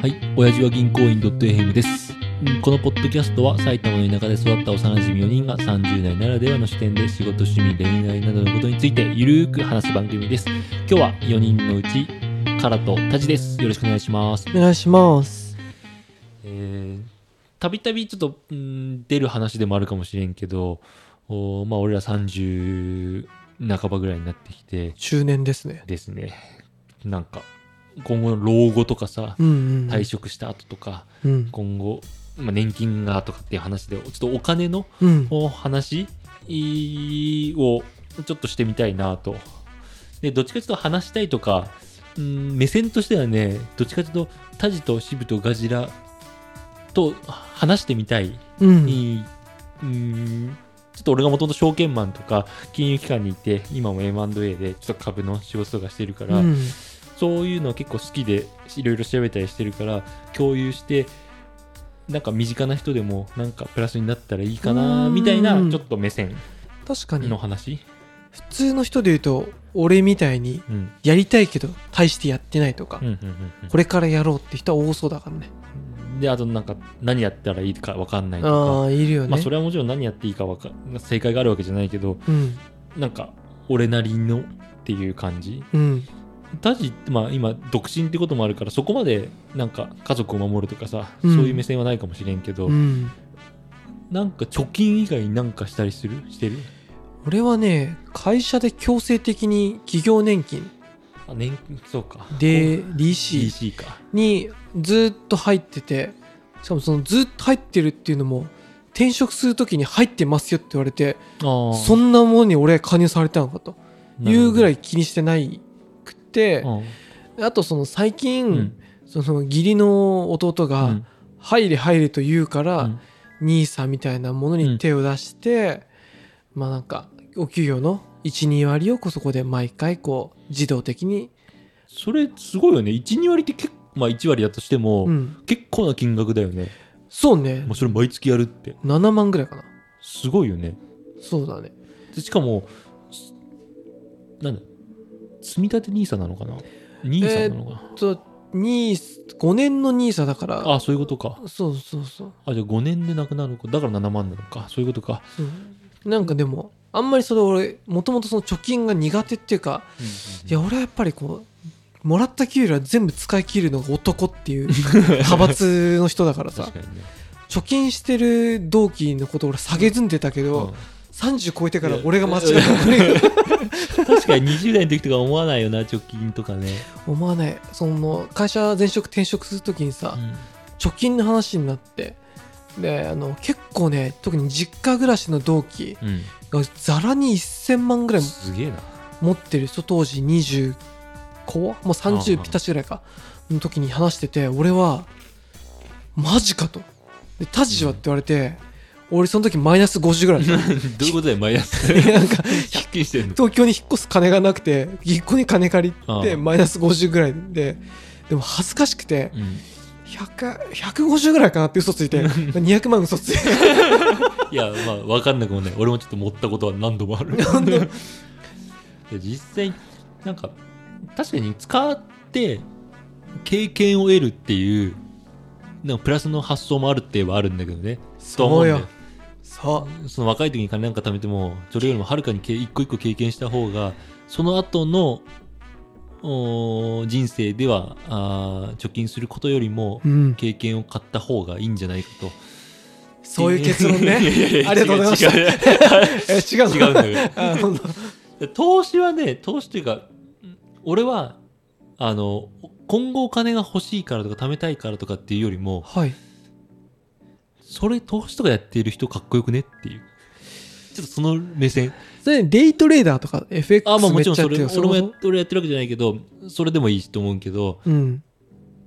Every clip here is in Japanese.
はい、親父は銀行員 .fm です。うんこのポッドキャストは埼玉の田舎で育った幼馴染4人が30代ならではの視点で仕事、趣味、恋愛などのことについてゆるーく話す番組です。今日は4人のうち、カラとタジです。よろしくお願いします。お願いします。えーたびたびちょっと、うん出る話でもあるかもしれんけど、おまあ俺ら30半ばぐらいになってきて中年ですね。ですね、なんか今後の老後とかさ、うんうん。退職した後とか、うん。今後、まあ、年金がとかっていう話で、ちょっとお金のうん。お話をちょっとしてみたいなと。で、どっちかというと話したいとか、うん目線としてはね、どっちかというと、タジとシブとガジラと話してみたい。うん。うんちょっと俺がもともと証券マンとか金融機関にいて今も M&A でちょっと株の仕事とかしてるから、うん。そういうの結構好きでいろいろ調べたりしてるから共有してなんか身近な人でもなんかプラスになったらいいかうなんみたいなうんちょっと目線確かにの、話、普通の人で言うと、俺みたいにうんやりたいけど、大してやってないとかこれからやろうって人は多そうだからね。うん、であとなんか何やったらいいか分かんないとかああ、いるよね。まあそれはもちろん何やっていいかわか正解があるわけじゃないけどうん。なんか俺なりのっていう感じうん。タジってまあ今独身ってこともあるからそこまでなんか家族を守るとかさ、うん。そういう目線はないかもしれんけど、うん。なんか貯金以外になんかしたりする？してる？俺はね、会社で強制的に企業年金。あ年金そうか。で、DC DC か。にずっと入ってて、しかもそのずっと入ってるっていうのも、転職するときに入ってますよって言われて、ああそんなものに俺加入されたのかと。いうぐらいい気にしてないあとその最近、うん。その義理の弟がうん。入れ入れと言うから、うん。兄さんみたいなものに手を出して、まあなんかお給料の12割をこそこで毎回こう自動的に、それすごいよね。12割って結構まあ1割だとしても、うん、結構な金額だよね。そうね。もうそれ毎月やるって。7万ぐらいかな。すごいよね。そうだね。でしかもすなんだ積み立て NISA なのかな？NISA なのかな、と5年の NISA だから。あそういうことか。そうそうそう。あじゃあ5年でなくなるだから7万なのか。そういうことか、そう。なんかでもあんまりそれ俺もともとその貯金が苦手っていうかいや俺はやっぱりこうもらった給料は全部使い切るのが男っていう 派閥の人だからさ。ね、貯金してる同期のこと俺下げずんでたけど、うん。30超えてから俺が間違えた 確かに20代の時とか思わないよな貯金とかね、思わない。その会社前職転職するときにさ、貯金の話になってであの結構ね特に実家暮らしの同期うん。うんがざらに1000万ぐらいすげえな。持ってる人当時20後もう30ピタチぐらいか。の時に話してて俺はマジかと。でタジはって言われて、俺その時マイナス50ぐらい どういうことだよマイナス。た なんか借金してんの？東京に引っ越す金がなくて銀行に金借りてマイナス50ぐらいででも恥ずかしくてうん。100 150ぐらいかなって嘘ついて200万嘘ついて。いやまあ分かんなくもね。俺もちょっと持ったことは何度もある。実際なんか確かに使って経験を得るっていうなんかプラスの発想もあるって言えばあるんだけどね。そうよそその若い時に金なんか貯めてもそれよりもはるかにけ一個一個経験した方がその後のおー人生ではあー貯金することよりもう、うん、経験を買った方がいいんじゃないかと。そういう結論いやいやいねやありがとうございました。違う。違うえ違う 投資はね、投資っていうか、うん俺は、あの、今後お金が欲しいからとか貯めたいからとかっていうよりも、はいそれ投資とかやっている人かっこよくねっていう。ちょっとその目線。それデイトレーダーとか FX あ、まあもちろんそれ、俺もやそ俺やってるわけじゃないけど、それでもいいと思うけど、うん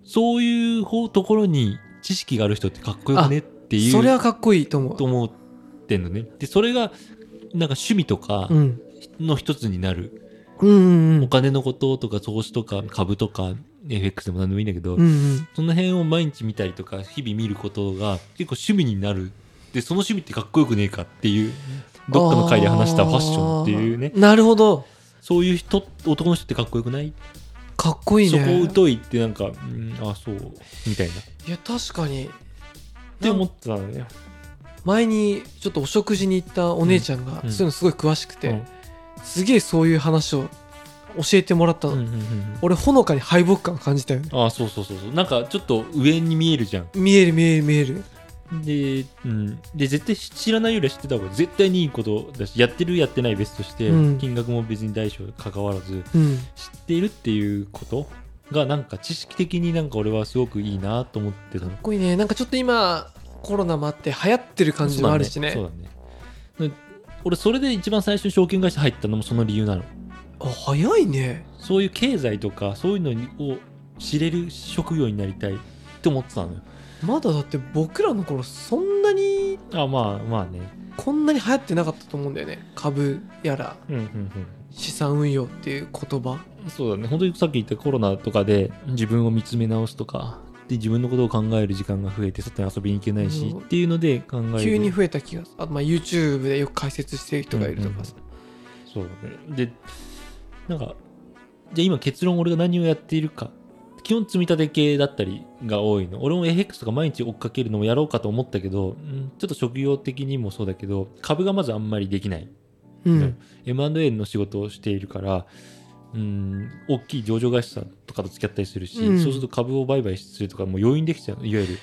そういう方ところに知識がある人ってかっこよくねっていう。それはかっこいいと思うと思ってんのね。で、それが、なんか趣味とかうんの一つになる。うんうんうん。お金のこととか投資とか株とか FX でも何でもいいんだけど、うんうん。その辺を毎日見たりとか日々見ることが結構趣味になる。でその趣味ってかっこよくねえかっていうどっかの回で話したファッションっていうね。なるほど。そういう人男の人ってかっこよくない？っかっこいいそこね疎いってなんか、うん、あそうみたいな。っいや確かに。て思ってたんだよ、前にちょっとお食事に行ったお姉ちゃんがうん。そういうのすごい詳しくて、うんすげえそういう話を教えてもらったの、うんうんうんうん。俺ほのかに敗北感感じたよね。あそうそうそうそう。なんかちょっと上に見えるじゃん。見える見える見える。で,、うん、で絶対知らないよりは知ってた方が絶対にいいことだしやってるやってない別として、うん。金額も別に大小関わらずうん。知っているっていうことがなんか知識的になんか俺はすごくいいなと思ってたの。かっこいいね。なんかちょっと今コロナもあって流行ってる感じもあるしね。そうだね。そうだね。で俺それで一番最初に証券会社入ったのもその理由なの。あ早いね。そういう経済とかそういうのを知れる職業になりたいって思ってたのよ。まだだって僕らの頃そんなにあまあまあね。こんなに流行ってなかったと思うんだよね。株やらうんうんうん。資産運用っていう言葉。そうだね。本当にさっき言ったコロナとかで自分を見つめ直すとかで自分のことを考える時間が増えて外に遊びに行けないし、うん。っていうので考える。急に増えた気があとまあ YouTube でよく解説してる人がいるとかさ、そう。だねでなんかじゃあ今結論俺が何をやっているか。基本積み立て系だったりが多いの。俺も FX とか毎日追っかけるのもやろうかと思ったけど、うんちょっと職業的にもそうだけど株がまずあんまりできないうん、M&A の仕事をしているからうん大きい上場会社とかと付き合ったりするし、うん。そうすると株を売買するとかもう容易にできちゃういわゆる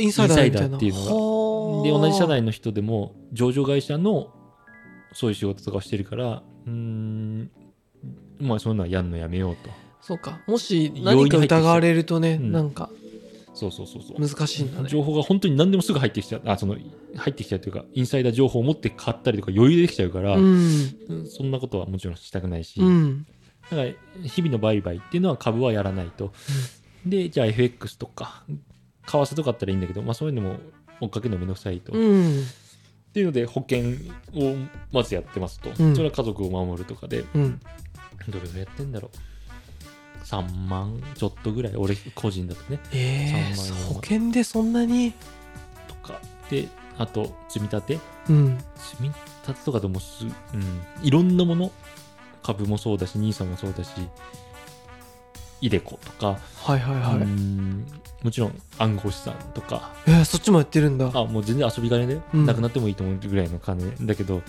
インサイダーっていうのが。で同じ社内の人でも上場会社のそういう仕事とかをしてるからうんまあそういうのはやんのやめようと。そうか。もし何か疑われるとね、う。ん。なんかそうそうそうそう。難しいんだね。情報が本当に何でもすぐ入ってきちゃう。あその入ってきちゃうというかインサイダー情報を持って買ったりとか余裕でできちゃうから、うんうん。そんなことはもちろんしたくないし、うんだから日々の売買っていうのは株はやらないと、でじゃあ FX とか為替とかあったらいいんだけど、まあ、そういうのも追っかけるのめんどくさいと、っうん。ていうので保険をまずやってますと、うん。それは家族を守るとかでうん。どれぐらいやってんだろう。3万ちょっとぐらい。俺個人だとね。ええ3万円保険でそんなに？とか。であと積み立て。うん。積み立てとかでもす、うん、いろんなもの株もそうだし NISA もそうだしイデコとかはいはいはい、うんもちろん暗号資産とか。えー、そっちもやってるんだ。あもう全然遊び金だよ、うん。なくなってもいいと思うぐらいの金だけど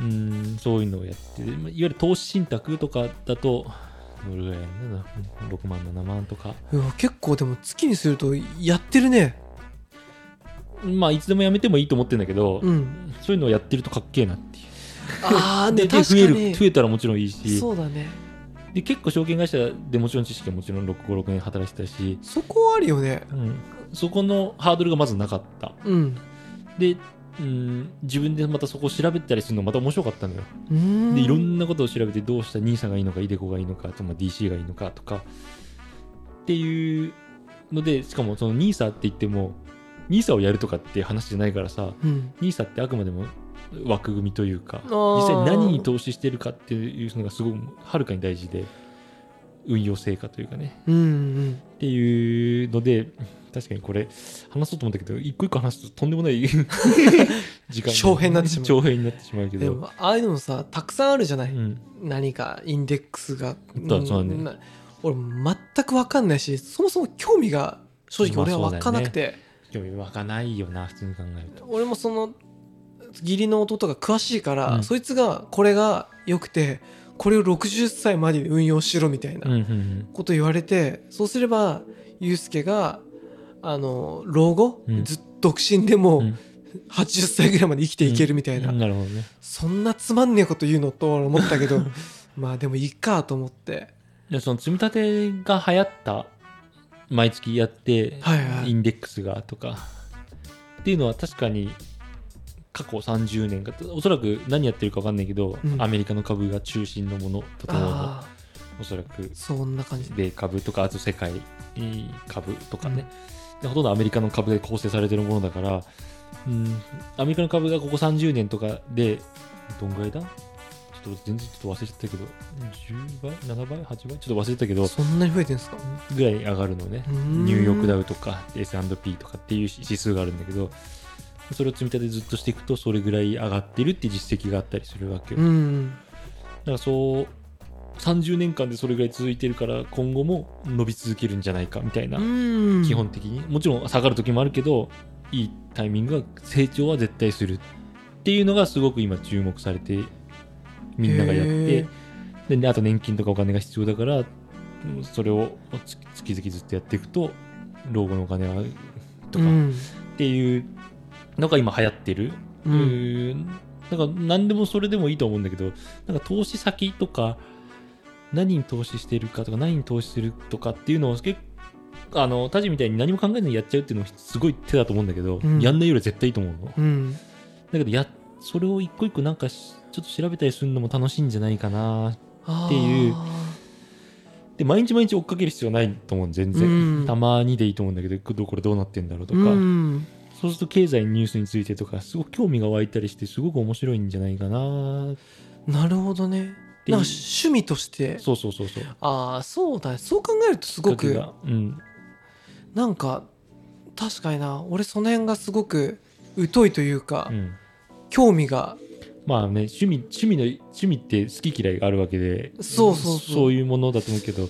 うんそういうのをやってまあいわゆる投資信託とかだとどれぐらいやるんだな。6万7万とか。結構でも月にするとやってるね。まあいつでもやめてもいいと思ってるんだけど、うん。そういうのをやってるとかっけえなっていうああでで増えるに。増えたらもちろんいいし。そうだね。で結構証券会社でもちろん知識はもちろん656年働いてたし、そこはあるよね。うん、そこのハードルがまずなかった。うん。で、うん、自分でまたそこを調べたりするのまた面白かったのよ。でいろんなことを調べてどうした NISA がいいのか iDeCo がいいのかとまあ DC がいいのかとか。っていうのでしかもその NISA って言っても NISA をやるとかって話じゃないからさうん。NISA ってあくまでも枠組みというか実際何に投資してるかっていうのがすごくはるかに大事で運用成果というかね。うんうん。っていうので確かにこれ話そうと思ったけど一個一個話すととんでもない 時間長編になってしまう。長編になってしまうけど。でもああいうのもさたくさんあるじゃない、うん。何かインデックスが。そうね。な俺全く分かんないしそもそも興味が正直俺は分かんなくて、興味湧かないよな普通に考えると。俺もその義理の弟が詳しいから、うん。そいつがこれが良くてこれを60歳まで運用しろみたいなこと言われて、そうすればユうスケがあの老後、うん。ずっと独身でもうん。80歳ぐらいまで生きていけるみたいな、うん。なるほどね。そんなつまんねえこと言うのと俺思ったけど まあでもいいかと思って。でその積み立てが流行った毎月やって、はいはい。インデックスがとか。っていうのは確かに過去30年かおそらく何やってるか分かんないけど、うん。アメリカの株が中心のものととものあおそらく。あそんな感じ。で米株とかあと世界株とかね、でほとんどアメリカの株で構成されてるものだから、うん、アメリカの株がここ30年とかでどんぐらいだ？ちょっと全然ちょっと忘れちゃったけど10倍？7倍？8倍？ちょっと忘れたけどそんなに増えてんすか？ぐらい上がるのね。ニューヨークダウとか S&P とかっていう指数があるんだけどそれを積み立てずっとしていくとそれぐらい上がってるって実績があったりするわけよ、うん。だからそう30年間でそれぐらい続いてるから今後も伸び続けるんじゃないかみたいな、うん。基本的に。もちろん下がる時もあるけどいいタイミングが成長は絶対するっていうのがすごく今注目されてみんながやって。でねあと年金とかお金が必要だからうんそれをつ月々ずっとやっていくと老後のお金はとかっうん。ていうのが今流行ってる？ううん。んなんか何でもそれでもいいと思うんだけどなんか投資先とか何に投資してるかとか何に投資するとかっていうのを結構あのタジみたいに何も考えないでやっちゃうっていうのはすごい手だと思うんだけど、うん。やんないより絶対いいと思うの。だうん。けどやそれを一個一個なんかしちょっと調べたりするのも楽しいんじゃないかなっていう。で毎日毎日追っかける必要はないと思う全然、うん。たまにでいいと思うんだけどどこれどうなってんだろうとか、うんそうすると経済ニュースについてとかすごく興味が湧いたりしてすごく面白いんじゃないかな。なるほどね。なんか趣味として。そうそうそうそう。ああそうだね。そう考えるとすごくうん。なんか確かにな。俺その辺がすごく疎いというか、うん。興味が。まあね趣味趣味の趣味って好き嫌いがあるわけでそうそうそう。そういうものだと思うけど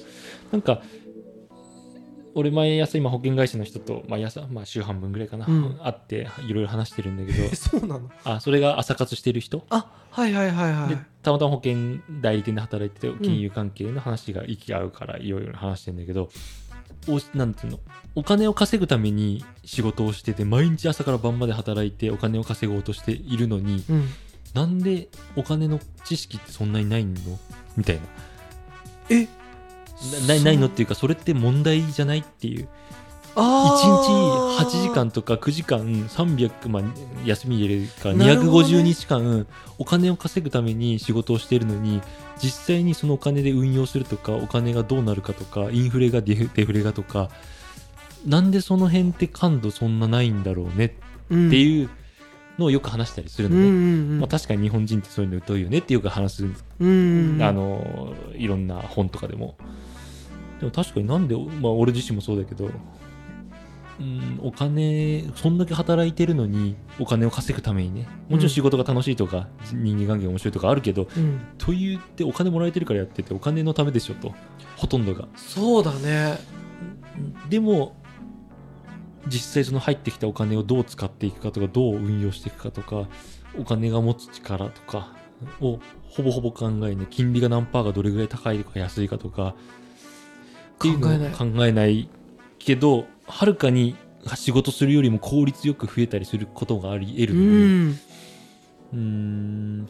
なんか俺毎朝今保険会社の人と毎朝まあ週半分ぐらいかな、うん。会っていろいろ話してるんだけど。え そうなの。あそれが朝活してる人？あはいはいはいはい。でたまたま保険代理店で働いてて金融関係の話が息が合うからいろいろ話してんだけど、おなんていうの？お金を稼ぐために仕事をしてて毎日朝から晩まで働いてお金を稼ごうとしているのにうん。なんでお金の知識ってそんなにないの？みたいな。えなないないのっていうかそれって問題じゃないっていう。あ1日8時間とか9時間300、まあ、休み入れるからなるほどね。250日間お金を稼ぐために仕事をしているのに実際にそのお金で運用するとかお金がどうなるかとかインフレがデフデフレがとかなんでその辺って感度そんなないんだろうねうんっていうのをよく話したりするのね。うん。うんうんまあ、確かに日本人ってそういうの疎いよねってよく話す、うんうんあのいろんな本とかでもでも確かになんで、まあ、俺自身もそうだけど、うん、お金そんだけ働いてるのにお金を稼ぐためにねもちろん仕事が楽しいとか、人間関係が面白いとかあるけどうん。と言ってお金もらえてるからやっててお金のためでしょとほとんどが。そうだね。でも実際その入ってきたお金をどう使っていくかとかどう運用していくかとかお金が持つ力とかをほぼほぼ考えない金利が何パーがどれぐらい高いとか安いかとかってい。うのを考えないけどはるかに仕事するよりも効率よく増えたりすることがあり得うるのに。ん。うーん。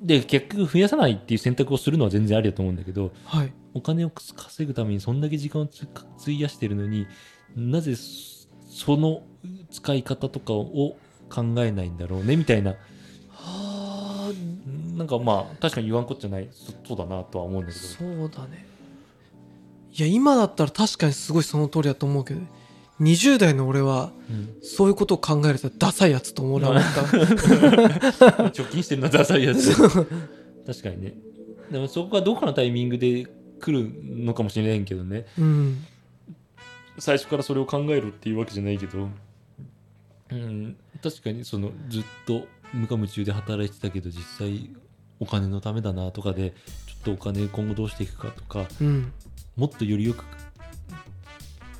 で結局増やさないっていう選択をするのは全然ありだと思うんだけどはい。お金を稼ぐためにそんだけ時間をつ費やしてるのになぜその使い方とかを考えないんだろうねみたいな。はあ。なんかまあ確かに言わんこっちゃない。そそうだなとは思うんだけど。そうだねいや今だったら確かにすごいその通りだと思うけど20代の俺はうん。そういうことを考えるとダサいやつと思うな思った貯金してるのはダサいやつ。確かにね。でもそこがどこかのタイミングで来るのかもしれないけどね。うん。最初からそれを考えるっていうわけじゃないけど、うん、確かにそのずっと無我夢中で働いてたけど実際お金のためだなとかでちょっとお金今後どうしていくかとかうんもっとよりよく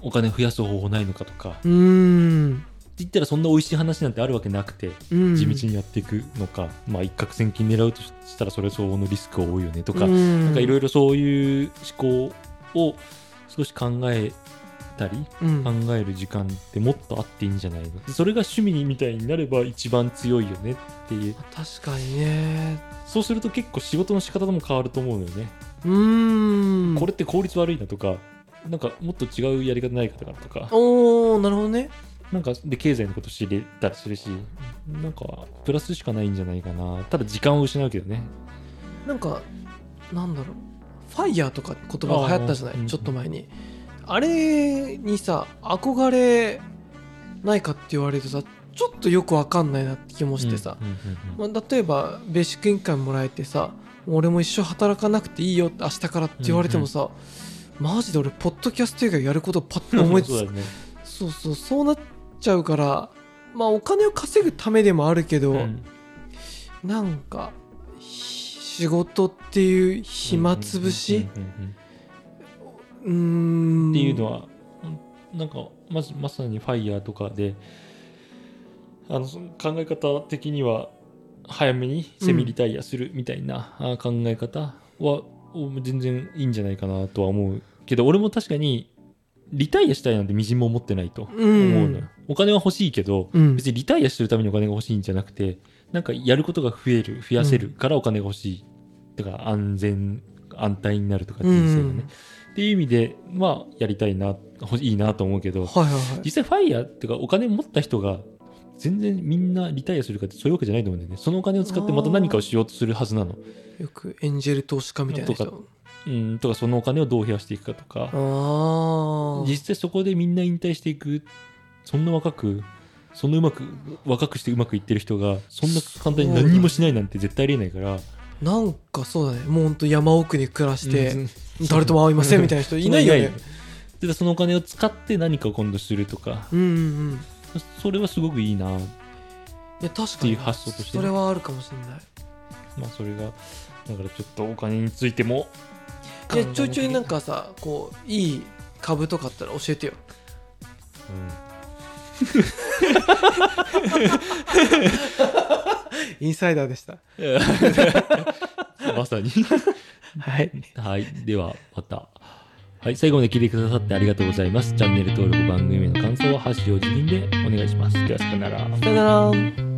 お金増やす方法ないのかとかってうん言ったらそんな美味しい話なんてあるわけなくてうん。地道にやっていくのか、まあ一攫千金狙うとしたらそれ相応のリスクが多いよねとか、うん。なんかいろいろそういう思考を少し考えたりうん。考える時間ってもっとあっていいんじゃないの？それが趣味みたいになれば一番強いよねっていう。確かにね。そうすると結構仕事の仕方も変わると思うのよね、うーん。これって効率悪いなとかなんかもっと違うやり方ないかとか。おおなるほどね。なんかで経済のこと知れたりするしなんかプラスしかないんじゃないかな。ただ時間を失うけどね。なんかなんだろう。ファイヤーとか言葉が流行ったじゃない、ちょっと前にあれにさ憧れないかって言われるとさちょっとよくわかんないなって気もしてさ、うんうんうんうんまあ、例えばベーシックインカムもらえてさ俺も一生働かなくていいよって明日からって言われてもさ、マジで俺ポッドキャスト以外やることパッと思いつそうだよね。そうそうそうなっちゃうからまあお金を稼ぐためでもあるけど、うん。なんかひ仕事っていう暇つぶしうんうんっていうのは、うんなんかまずまさにファイヤーとかであの考え方的には早めにセミリタイアするみたいな、あ考え方はお全然いいんじゃないかなとは思うけど俺も確かにリタイアしたいなんてみじんも思ってないと思うのよ、お金は欲しいけど、うん。別にリタイアしてるためにお金が欲しいんじゃなくてなんかやることが増える増やせるからお金が欲しい、だから安全安泰になるとか人生がね、うんっていう意味でまあやりたいないいなと思うけどはいはいはい。実際ファイヤーっていうかお金持った人が全然みんなリタイアするかってそういうわけじゃないと思うんだよね。そのお金を使ってまた何かをしようとするはずなの。よくエンジェル投資家みたいな。と人うんとかそのお金をどう増やしていくかとか。実際そこでみんな引退していくそんな若くそんなうまく若くしてうまくいってる人がそんな簡単に何にもしないなんて絶対ありえないからなんかそうだね。もうほんと山奥に暮らして、うん。誰とも会いませんみたいな人いないよね。でそのお金を使って何かを今度するとか。うんうんうん。それはすごくいいな、いや確かっていうに。発想としてね。それはあるかもしれない。まあそれがだからちょっとお金についても。いやちょいちょいなんか、かさこういい株とかあったら教えてよ インサイダーでした。うん、まさに。はい。はい。ではまた。はい。最後まで聞いてくださってありがとうございます。チャンネル登録番組への感想は「ハッシュを自分でお願いします。ではさよなら。さよなら